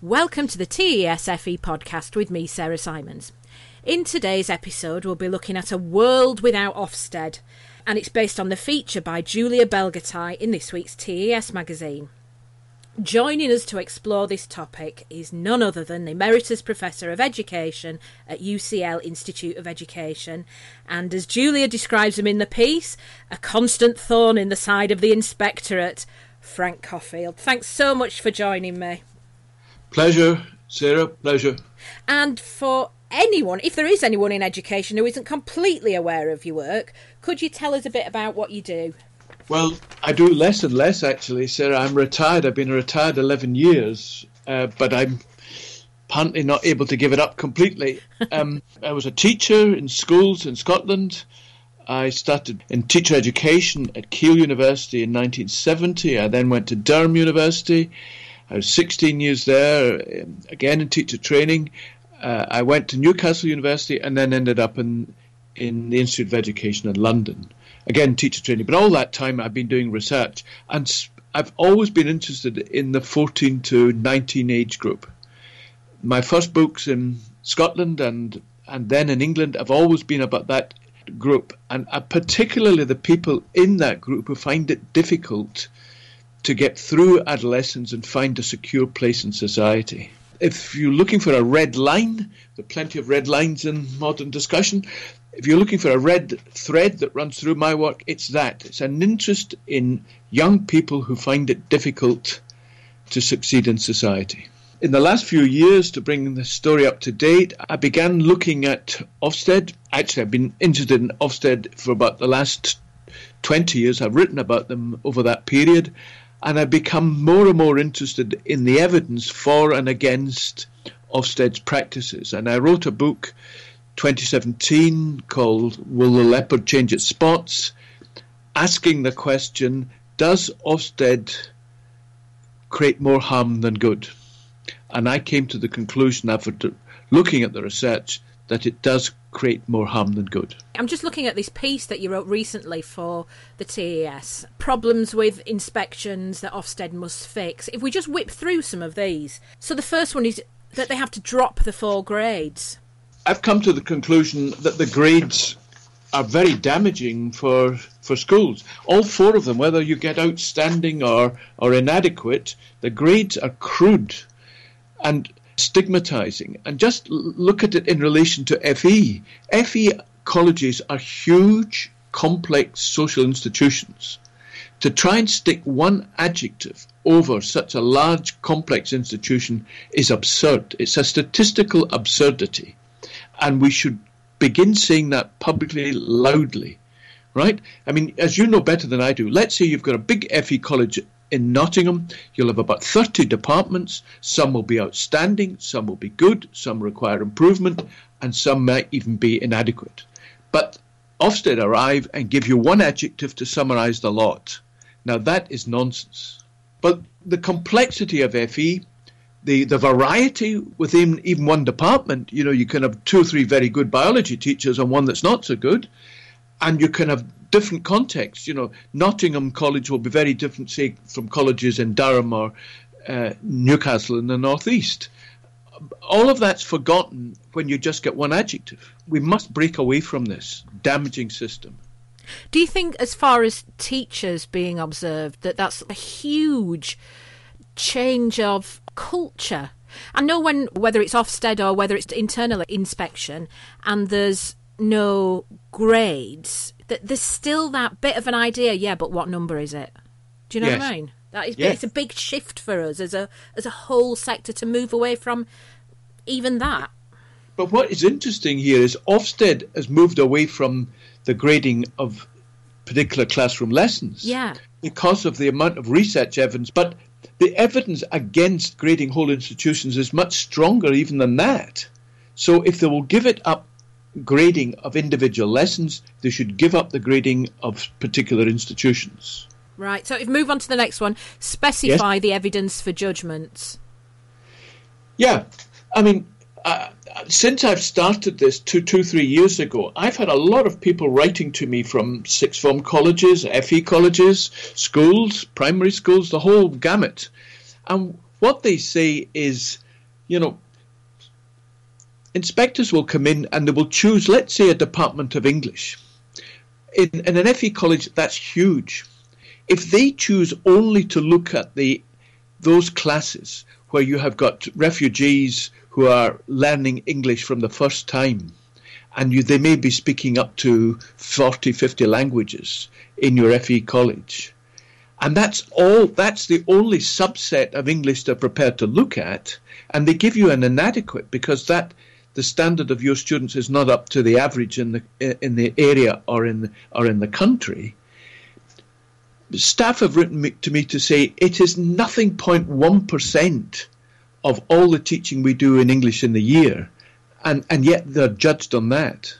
Welcome to the TESFE podcast with me, Sarah Simons. In today's episode, we'll be looking at a world without Ofsted, and it's based on the feature by Julia Belgutay in this week's TES magazine. Joining us to explore this topic is none other than the Emeritus Professor of Education at UCL Institute of Education, and as Julia describes him in the piece, a constant thorn in the side of the Inspectorate, Frank Coffield. Thanks so much for joining me. Pleasure, Sarah, pleasure. And for anyone, if there is anyone in education who isn't completely aware of your work, could you tell us a bit about what you do? Well, I do less and less actually, Sarah. I'm retired. I've been retired 11 years, uh, but I'm apparently not able to give it up completely. Um, I was a teacher in schools in Scotland. I started in teacher education at Keele University in 1970. I then went to Durham University. I was 16 years there, um, again in teacher training. Uh, I went to Newcastle University and then ended up in in the Institute of Education in London. Again, teacher training. But all that time, I've been doing research, and I've always been interested in the 14 to 19 age group. My first books in Scotland and and then in England have always been about that group, and uh, particularly the people in that group who find it difficult to get through adolescence and find a secure place in society. If you're looking for a red line, there are plenty of red lines in modern discussion. If you're looking for a red thread that runs through my work, it's that. It's an interest in young people who find it difficult to succeed in society. In the last few years, to bring the story up to date, I began looking at Ofsted. Actually, I've been interested in Ofsted for about the last 20 years. I've written about them over that period and I've become more and more interested in the evidence for and against Ofsted's practices. And I wrote a book 2017 called Will the Leopard Change Its Spots? asking the question Does Ofsted create more harm than good? And I came to the conclusion after looking at the research that it does create more harm than good. I'm just looking at this piece that you wrote recently for the TES problems with inspections that Ofsted must fix. If we just whip through some of these. So the first one is that they have to drop the four grades. I've come to the conclusion that the grades are very damaging for for schools. All four of them, whether you get outstanding or or inadequate, the grades are crude. And stigmatizing. And just look at it in relation to FE. FE colleges are huge, complex social institutions. To try and stick one adjective over such a large, complex institution is absurd. It's a statistical absurdity. And we should begin saying that publicly, loudly. Right? I mean, as you know better than I do, let's say you've got a big FE college in Nottingham, you'll have about 30 departments. Some will be outstanding, some will be good, some require improvement, and some might even be inadequate. But Ofsted arrive and give you one adjective to summarize the lot. Now that is nonsense. But the complexity of FE, the, the variety within even one department, you know, you can have two or three very good biology teachers and one that's not so good, and you can have different contexts. You know, Nottingham College will be very different, say, from colleges in Durham or uh, Newcastle in the northeast. All of that's forgotten when you just get one adjective. We must break away from this damaging system. Do you think, as far as teachers being observed, that that's a huge change of culture? I know when whether it's Ofsted or whether it's internal inspection, and there's no grades, that there's still that bit of an idea. Yeah, but what number is it? Do you know yes. what I mean? That is, yes. it's a big shift for us as a as a whole sector to move away from even that. But what is interesting here is Ofsted has moved away from the grading of particular classroom lessons. Yeah. Because of the amount of research evidence, but the evidence against grading whole institutions is much stronger even than that. So if they will give it up grading of individual lessons, they should give up the grading of particular institutions. Right. So if move on to the next one, specify Yes. the evidence for judgments. Yeah, I mean, uh, since I've started this two, two, three years ago, I've had a lot of people writing to me from sixth form colleges, FE colleges, schools, primary schools, the whole gamut. And what they say is you know, inspectors will come in and they will choose, let's say, a department of English. In, in an FE college, that's huge. If they choose only to look at the those classes where you have got refugees who are learning English from the first time, and you, they may be speaking up to 40, 50 languages in your FE college. And that's all, that's the only subset of English they're prepared to look at. And they give you an inadequate because that, the standard of your students is not up to the average in the, in the area or in, or in the country. Staff have written to me to say it is nothing point one percent of all the teaching we do in English in the year, and, and yet they're judged on that.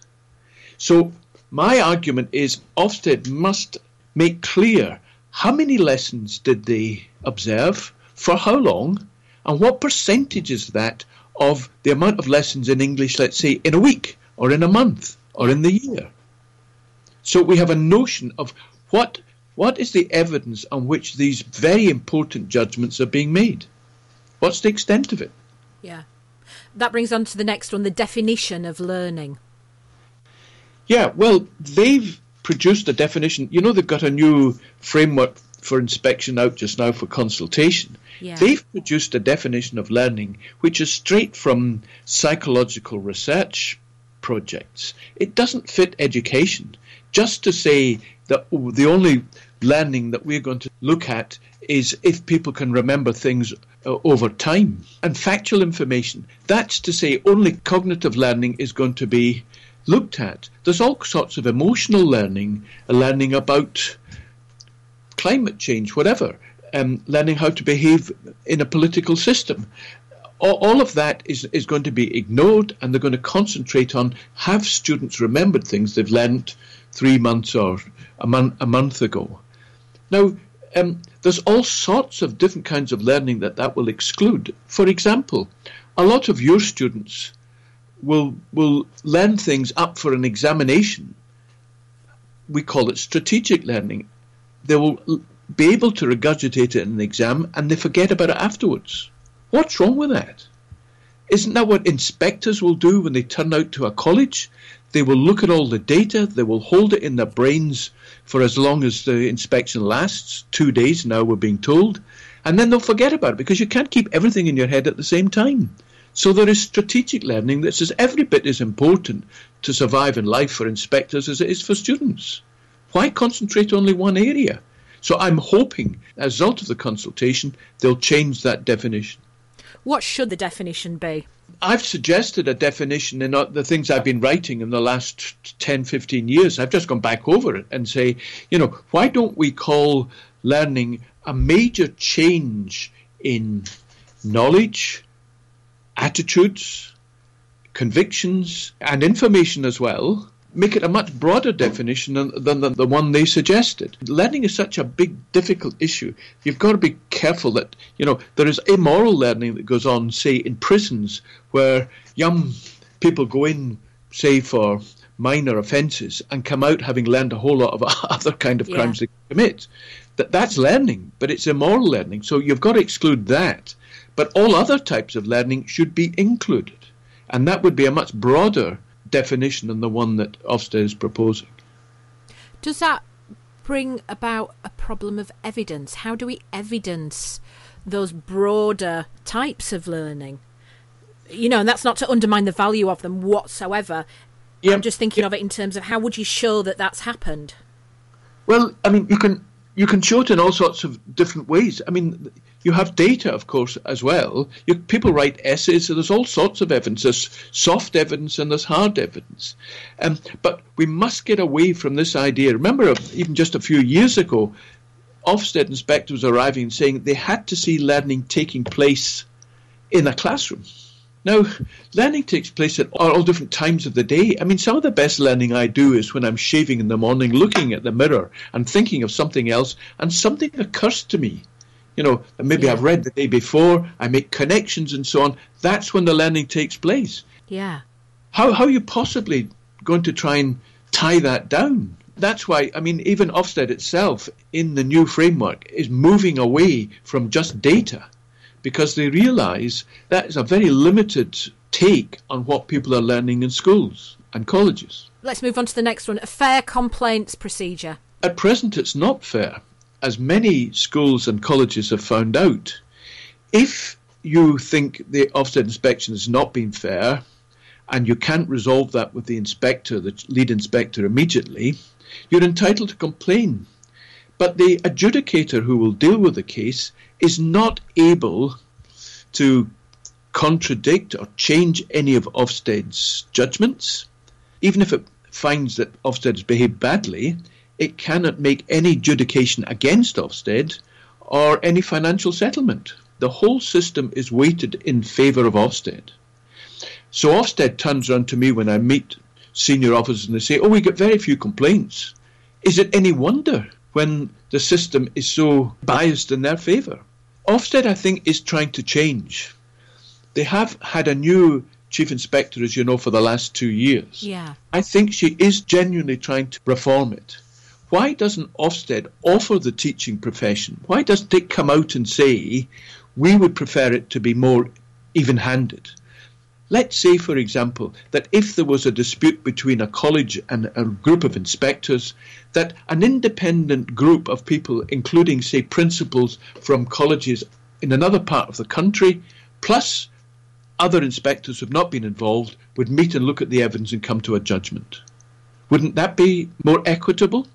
So my argument is Ofsted must make clear how many lessons did they observe, for how long, and what percentage is that of the amount of lessons in English, let's say, in a week, or in a month, or in the year. So we have a notion of what what is the evidence on which these very important judgments are being made? What's the extent of it? Yeah. That brings on to the next one the definition of learning. Yeah, well, they've produced a definition. You know, they've got a new framework for inspection out just now for consultation. Yeah. They've produced a definition of learning which is straight from psychological research projects. It doesn't fit education. Just to say that the only learning that we're going to look at is if people can remember things uh, over time. And factual information, that's to say only cognitive learning is going to be looked at. There's all sorts of emotional learning, learning about climate change, whatever, um, learning how to behave in a political system. All, all of that is, is going to be ignored, and they're going to concentrate on have students remembered things they've learnt three months or a, mon- a month ago. Now, um, there's all sorts of different kinds of learning that that will exclude. For example, a lot of your students will will learn things up for an examination. We call it strategic learning. They will be able to regurgitate it in an exam and they forget about it afterwards. What's wrong with that? Isn't that what inspectors will do when they turn out to a college? They will look at all the data, they will hold it in their brains for as long as the inspection lasts two days now, we're being told and then they'll forget about it because you can't keep everything in your head at the same time. So there is strategic learning that's every bit as important to survive in life for inspectors as it is for students. Why concentrate only one area? So I'm hoping, as a result of the consultation, they'll change that definition. What should the definition be? I've suggested a definition in the things I've been writing in the last 10, 15 years. I've just gone back over it and say, you know, why don't we call learning a major change in knowledge, attitudes, convictions, and information as well? Make it a much broader definition than, than the, the, one they suggested. Learning is such a big, difficult issue. You've got to be careful that, you know, there is immoral learning that goes on, say, in prisons where young people go in, say, for minor offences and come out having learned a whole lot of other kind of crimes yeah. they commit. That, that's learning, but it's immoral learning. So you've got to exclude that. But all other types of learning should be included. And that would be a much broader definition than the one that Ofsted is proposing. Does that bring about a problem of evidence? How do we evidence those broader types of learning? You know, and that's not to undermine the value of them whatsoever. Yeah. I'm just thinking yeah. of it in terms of how would you show that that's happened? Well, I mean, you can you can show it in all sorts of different ways. I mean, you have data, of course, as well. You, people write essays, so there's all sorts of evidence. There's soft evidence and there's hard evidence. Um, but we must get away from this idea. Remember, even just a few years ago, Ofsted inspectors arriving and saying they had to see learning taking place in a classroom. Now, learning takes place at all different times of the day. I mean, some of the best learning I do is when I'm shaving in the morning, looking at the mirror and thinking of something else, and something occurs to me you know, maybe yeah. I've read the day before, I make connections and so on. That's when the learning takes place. Yeah. How, how are you possibly going to try and tie that down? That's why, I mean, even Ofsted itself in the new framework is moving away from just data because they realise that is a very limited take on what people are learning in schools and colleges. Let's move on to the next one a fair complaints procedure. At present, it's not fair, as many schools and colleges have found out. If you think the Ofsted inspection has not been fair, and you can't resolve that with the inspector, the lead inspector, immediately, you're entitled to complain. But the adjudicator who will deal with the case is not able to contradict or change any of Ofsted's judgments. Even if it finds that Ofsted has behaved badly, it cannot make any adjudication against Ofsted or any financial settlement. The whole system is weighted in favour of Ofsted. So Ofsted turns around to me when I meet senior officers and they say, Oh, we get very few complaints. Is it any wonder when the system is so biased in their favour? Ofsted, I think, is trying to change. They have had a new chief inspector, as you know, for the last two years. Yeah. I think she is genuinely trying to reform it. Why doesn't Ofsted offer the teaching profession? Why doesn't it come out and say, we would prefer it to be more even handed? Let's say, for example, that if there was a dispute between a college and a group of inspectors, that an independent group of people, including, say, principals from colleges in another part of the country, plus other inspectors who have not been involved, would meet and look at the evidence and come to a judgment. Wouldn't that be more equitable?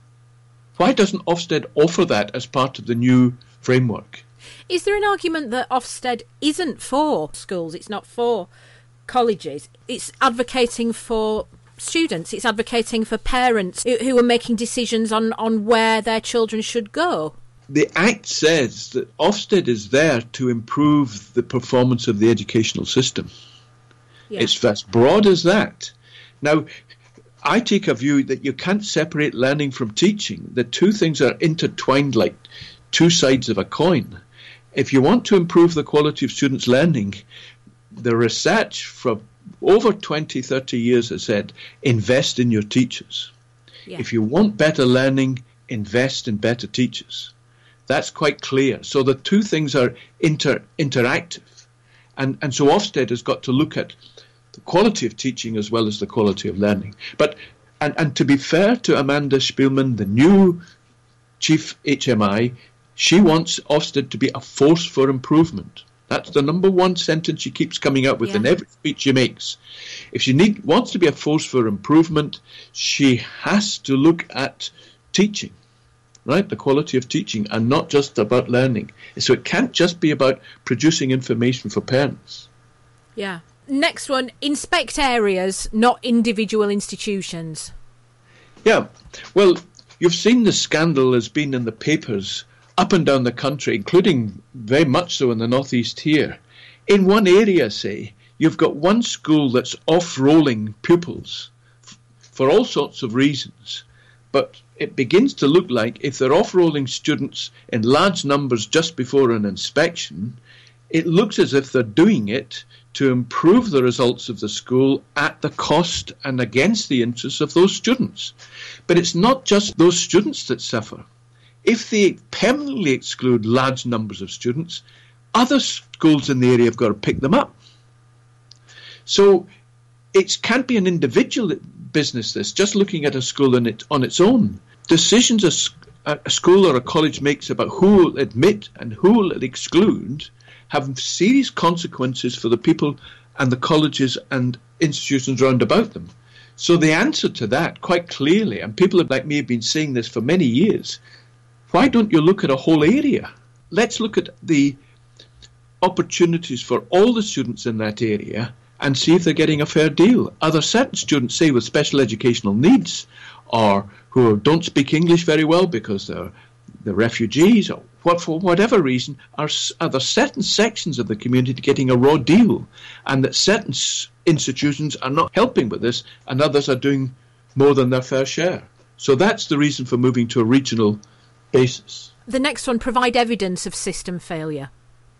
Why doesn't Ofsted offer that as part of the new framework? Is there an argument that Ofsted isn't for schools? It's not for colleges. It's advocating for students. It's advocating for parents who, who are making decisions on, on where their children should go. The Act says that Ofsted is there to improve the performance of the educational system. Yeah. It's as broad as that. Now, I take a view that you can't separate learning from teaching. The two things are intertwined like two sides of a coin. If you want to improve the quality of students' learning, the research from over 20, 30 years has said invest in your teachers. Yeah. If you want better learning, invest in better teachers. That's quite clear. So the two things are inter, interactive. And, and so Ofsted has got to look at the quality of teaching as well as the quality of learning. But and, and to be fair to Amanda Spielman, the new chief HMI, she wants Ofsted to be a force for improvement. That's the number one sentence she keeps coming up with Yeah. in every speech she makes. If she need, wants to be a force for improvement, she has to look at teaching, right? The quality of teaching, and not just about learning. So it can't just be about producing information for parents. Yeah. Next one inspect areas, not individual institutions. Yeah. Well, you've seen the scandal has been in the papers up and down the country, including very much so in the northeast here. In one area, say, you've got one school that's off rolling pupils f- for all sorts of reasons. But it begins to look like if they're off rolling students in large numbers just before an inspection, it looks as if they're doing it to improve the results of the school at the cost and against the interests of those students. But it's not just those students that suffer. If they permanently exclude large numbers of students, other schools in the area have got to pick them up. So it can't be an individual business, this, just looking at a school on, it, on its own. Decisions a school or a college makes about who will admit and who will exclude have serious consequences for the people and the colleges and institutions round about them. So the answer to that, quite clearly, and people like me have been saying this for many years, why don't you look at a whole area? Let's look at the opportunities for all the students in that area and see if they're getting a fair deal. Are there certain students, say, with special educational needs or who don't speak English very well because they're, they're refugees or what, for whatever reason, are, are there certain sections of the community getting a raw deal and that certain institutions are not helping with this and others are doing more than their fair share? So that's the reason for moving to a regional basis. The next one provide evidence of system failure.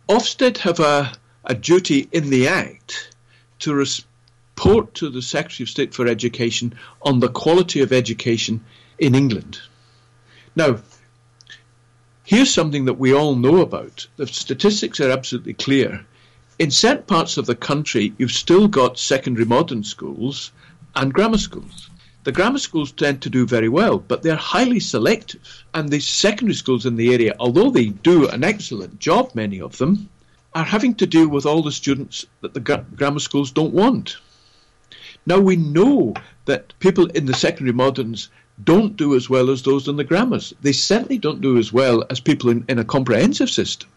Ofsted have a, a duty in the Act to report to the Secretary of State for Education on the quality of education in England. Now, Here's something that we all know about. The statistics are absolutely clear. In certain parts of the country, you've still got secondary modern schools and grammar schools. The grammar schools tend to do very well, but they're highly selective. And the secondary schools in the area, although they do an excellent job, many of them, are having to deal with all the students that the grammar schools don't want. Now, we know that people in the secondary moderns don't do as well as those in the grammars. They certainly don't do as well as people in, in a comprehensive system.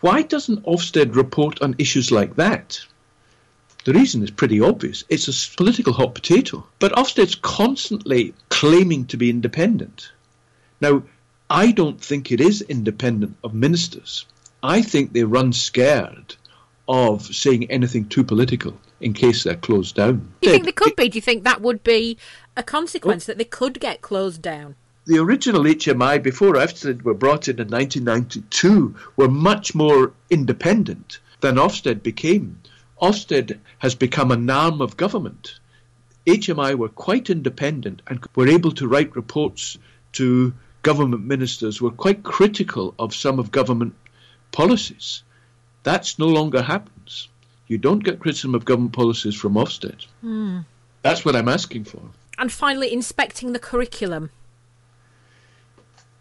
Why doesn't Ofsted report on issues like that? The reason is pretty obvious. It's a political hot potato. But Ofsted's constantly claiming to be independent. Now, I don't think it is independent of ministers. I think they run scared of saying anything too political in case they're closed down. Do you think they could be? Do you think that would be a consequence well, that they could get closed down? The original HMI before Ofsted were brought in in 1992 were much more independent than Ofsted became. Ofsted has become an arm of government. HMI were quite independent and were able to write reports to government ministers, were quite critical of some of government policies. That's no longer happens. You don't get criticism of government policies from Ofsted. Mm. That's what I'm asking for. And finally, inspecting the curriculum.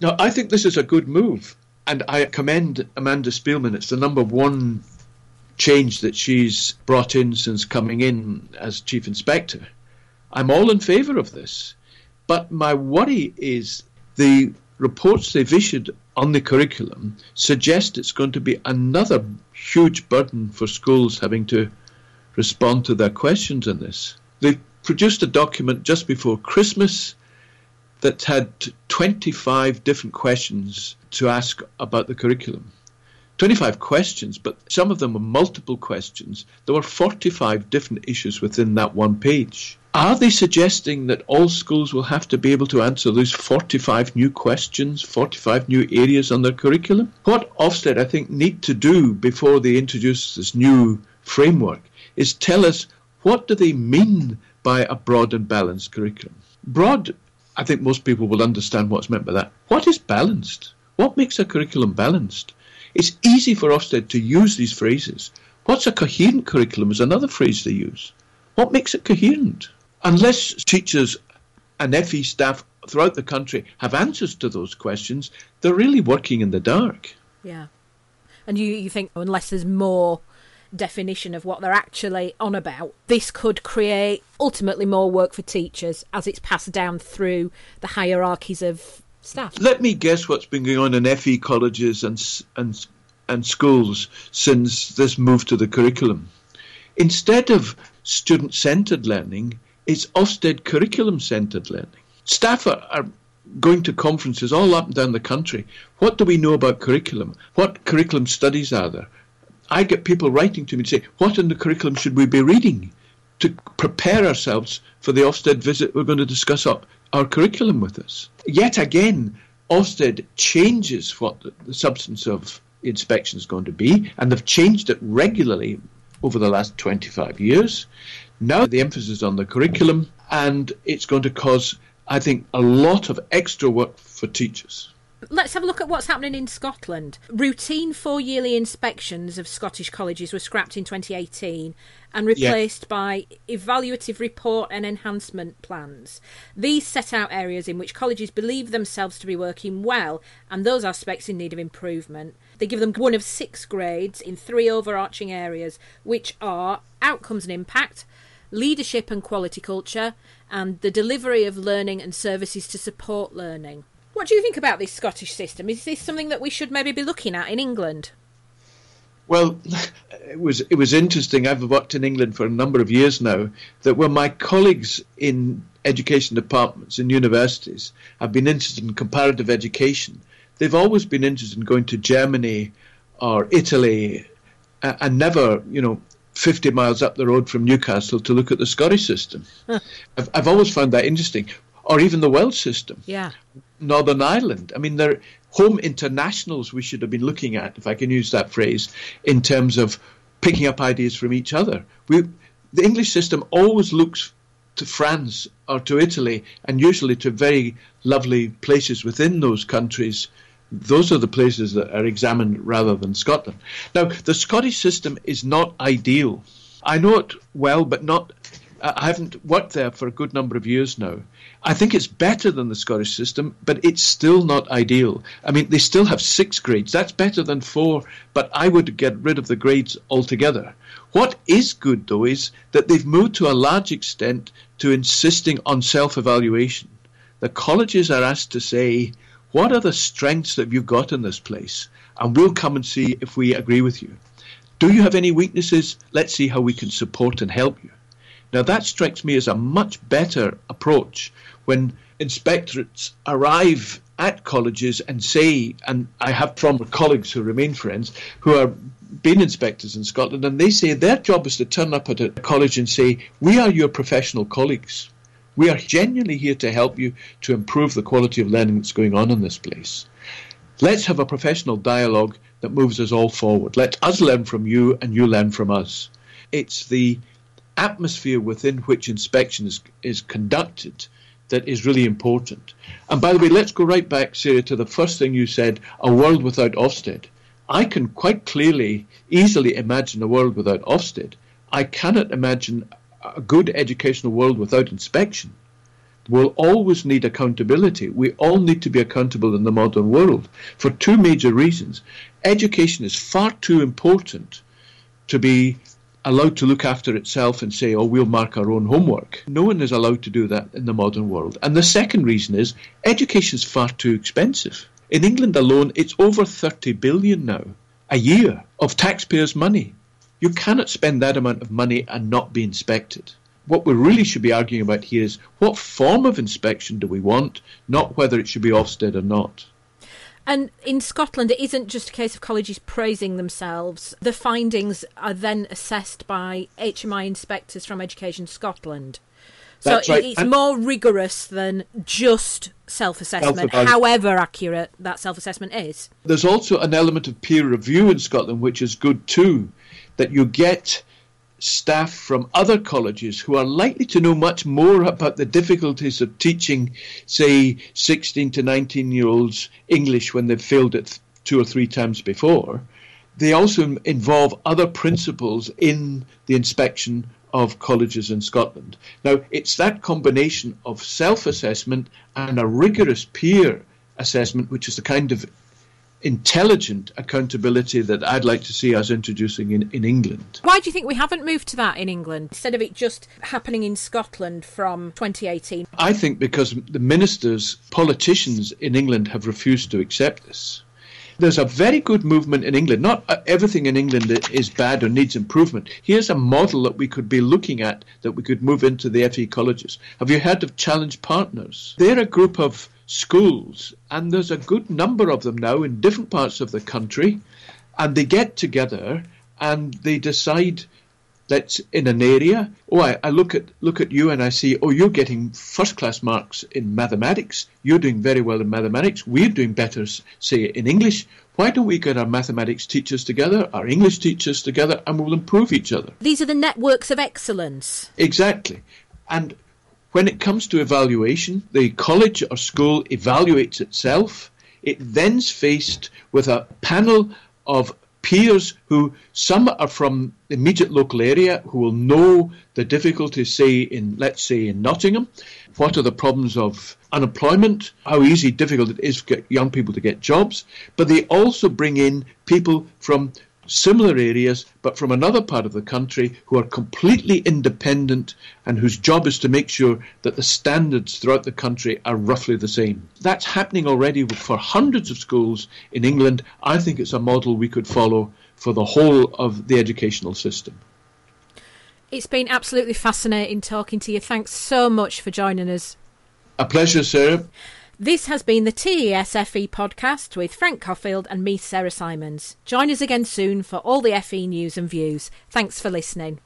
Now, I think this is a good move, and I commend Amanda Spielman. It's the number one change that she's brought in since coming in as chief inspector. I'm all in favour of this. But my worry is the reports they've issued on the curriculum suggest it's going to be another huge burden for schools having to respond to their questions on this. They produced a document just before Christmas that had 25 different questions to ask about the curriculum. 25 questions, but some of them were multiple questions. There were 45 different issues within that one page. Are they suggesting that all schools will have to be able to answer those 45 new questions, 45 new areas on their curriculum? What Ofsted, I think, need to do before they introduce this new framework is tell us what do they mean by a broad and balanced curriculum. Broad, I think most people will understand what's meant by that. What is balanced? What makes a curriculum balanced? It's easy for Ofsted to use these phrases. What's a coherent curriculum is another phrase they use. What makes it coherent? Unless teachers and FE staff throughout the country have answers to those questions, they're really working in the dark. Yeah. And you, you think oh, unless there's more definition of what they're actually on about, this could create ultimately more work for teachers as it's passed down through the hierarchies of staff. Let me guess what's been going on in FE colleges and and and schools since this move to the curriculum. Instead of student-centered learning, it's Ofsted curriculum-centered learning. Staff are, are going to conferences all up and down the country. What do we know about curriculum? What curriculum studies are there? I get people writing to me and say, What in the curriculum should we be reading to prepare ourselves for the Ofsted visit we're going to discuss our curriculum with us. Yet again, Ofsted changes what the substance of inspection is going to be, and they've changed it regularly over the last 25 years. Now the emphasis is on the curriculum, and it's going to cause, I think, a lot of extra work for teachers. Let's have a look at what's happening in Scotland. Routine four yearly inspections of Scottish colleges were scrapped in 2018 and replaced yeah. by evaluative report and enhancement plans. These set out areas in which colleges believe themselves to be working well and those aspects in need of improvement. They give them one of six grades in three overarching areas, which are outcomes and impact, leadership and quality culture, and the delivery of learning and services to support learning. What do you think about this Scottish system? Is this something that we should maybe be looking at in England? Well, it was it was interesting. I've worked in England for a number of years now. That when my colleagues in education departments in universities have been interested in comparative education, they've always been interested in going to Germany or Italy, and never, you know, 50 miles up the road from Newcastle to look at the Scottish system. I've, I've always found that interesting or even the Welsh system. Yeah. Northern Ireland. I mean, they're home internationals we should have been looking at, if I can use that phrase, in terms of picking up ideas from each other. We, the English system always looks to France or to Italy, and usually to very lovely places within those countries Those are the places that are examined rather than Scotland. Now, the Scottish system is not ideal. I know it well, but not. I haven't worked there for a good number of years now. I think it's better than the Scottish system, but it's still not ideal. I mean, they still have six grades. That's better than four, but I would get rid of the grades altogether. What is good, though, is that they've moved to a large extent to insisting on self evaluation. The colleges are asked to say, what are the strengths that you've got in this place? And we'll come and see if we agree with you. Do you have any weaknesses? Let's see how we can support and help you. Now, that strikes me as a much better approach when inspectorates arrive at colleges and say, and I have former colleagues who remain friends who are been inspectors in Scotland, and they say their job is to turn up at a college and say, We are your professional colleagues. We are genuinely here to help you to improve the quality of learning that's going on in this place. Let's have a professional dialogue that moves us all forward. Let us learn from you and you learn from us. It's the atmosphere within which inspection is, is conducted that is really important. And by the way, let's go right back, Sarah, to the first thing you said a world without Ofsted. I can quite clearly, easily imagine a world without Ofsted. I cannot imagine a good educational world without inspection. We'll always need accountability. We all need to be accountable in the modern world for two major reasons. Education is far too important to be allowed to look after itself and say, oh, we'll mark our own homework. No one is allowed to do that in the modern world. And the second reason is education is far too expensive. In England alone, it's over 30 billion now a year of taxpayers' money. You cannot spend that amount of money and not be inspected. What we really should be arguing about here is what form of inspection do we want, not whether it should be Ofsted or not. And in Scotland, it isn't just a case of colleges praising themselves. The findings are then assessed by HMI inspectors from Education Scotland. So right. it's And- more rigorous than just self assessment, however accurate that self assessment is. There's also an element of peer review in Scotland, which is good too, that you get staff from other colleges who are likely to know much more about the difficulties of teaching, say, 16 to 19 year olds English when they've failed it two or three times before. They also involve other principals in the inspection of colleges in Scotland. Now, it's that combination of self assessment and a rigorous peer assessment, which is the kind of intelligent accountability that I'd like to see us introducing in, in England. Why do you think we haven't moved to that in England instead of it just happening in Scotland from 2018? I think because the ministers, politicians in England have refused to accept this. There's a very good movement in England. Not everything in England is bad or needs improvement. Here's a model that we could be looking at that we could move into the FE colleges. Have you heard of Challenge Partners? They're a group of schools, and there's a good number of them now in different parts of the country, and they get together and they decide that's in an area. Oh, I, I look at look at you and I see, oh, you're getting first class marks in mathematics. You're doing very well in mathematics. We're doing better, say, in English. Why don't we get our mathematics teachers together, our English teachers together, and we'll improve each other? These are the networks of excellence. Exactly. And when it comes to evaluation, the college or school evaluates itself. It then's faced with a panel of peers who some are from the immediate local area who will know the difficulties say in let's say in Nottingham. What are the problems of unemployment? How easy difficult it is for young people to get jobs. But they also bring in people from similar areas but from another part of the country who are completely independent and whose job is to make sure that the standards throughout the country are roughly the same. That's happening already for hundreds of schools in England. I think it's a model we could follow for the whole of the educational system. It's been absolutely fascinating talking to you. Thanks so much for joining us. A pleasure, Sarah. This has been the TESFE podcast with Frank Coffield and me, Sarah Simons. Join us again soon for all the FE news and views. Thanks for listening.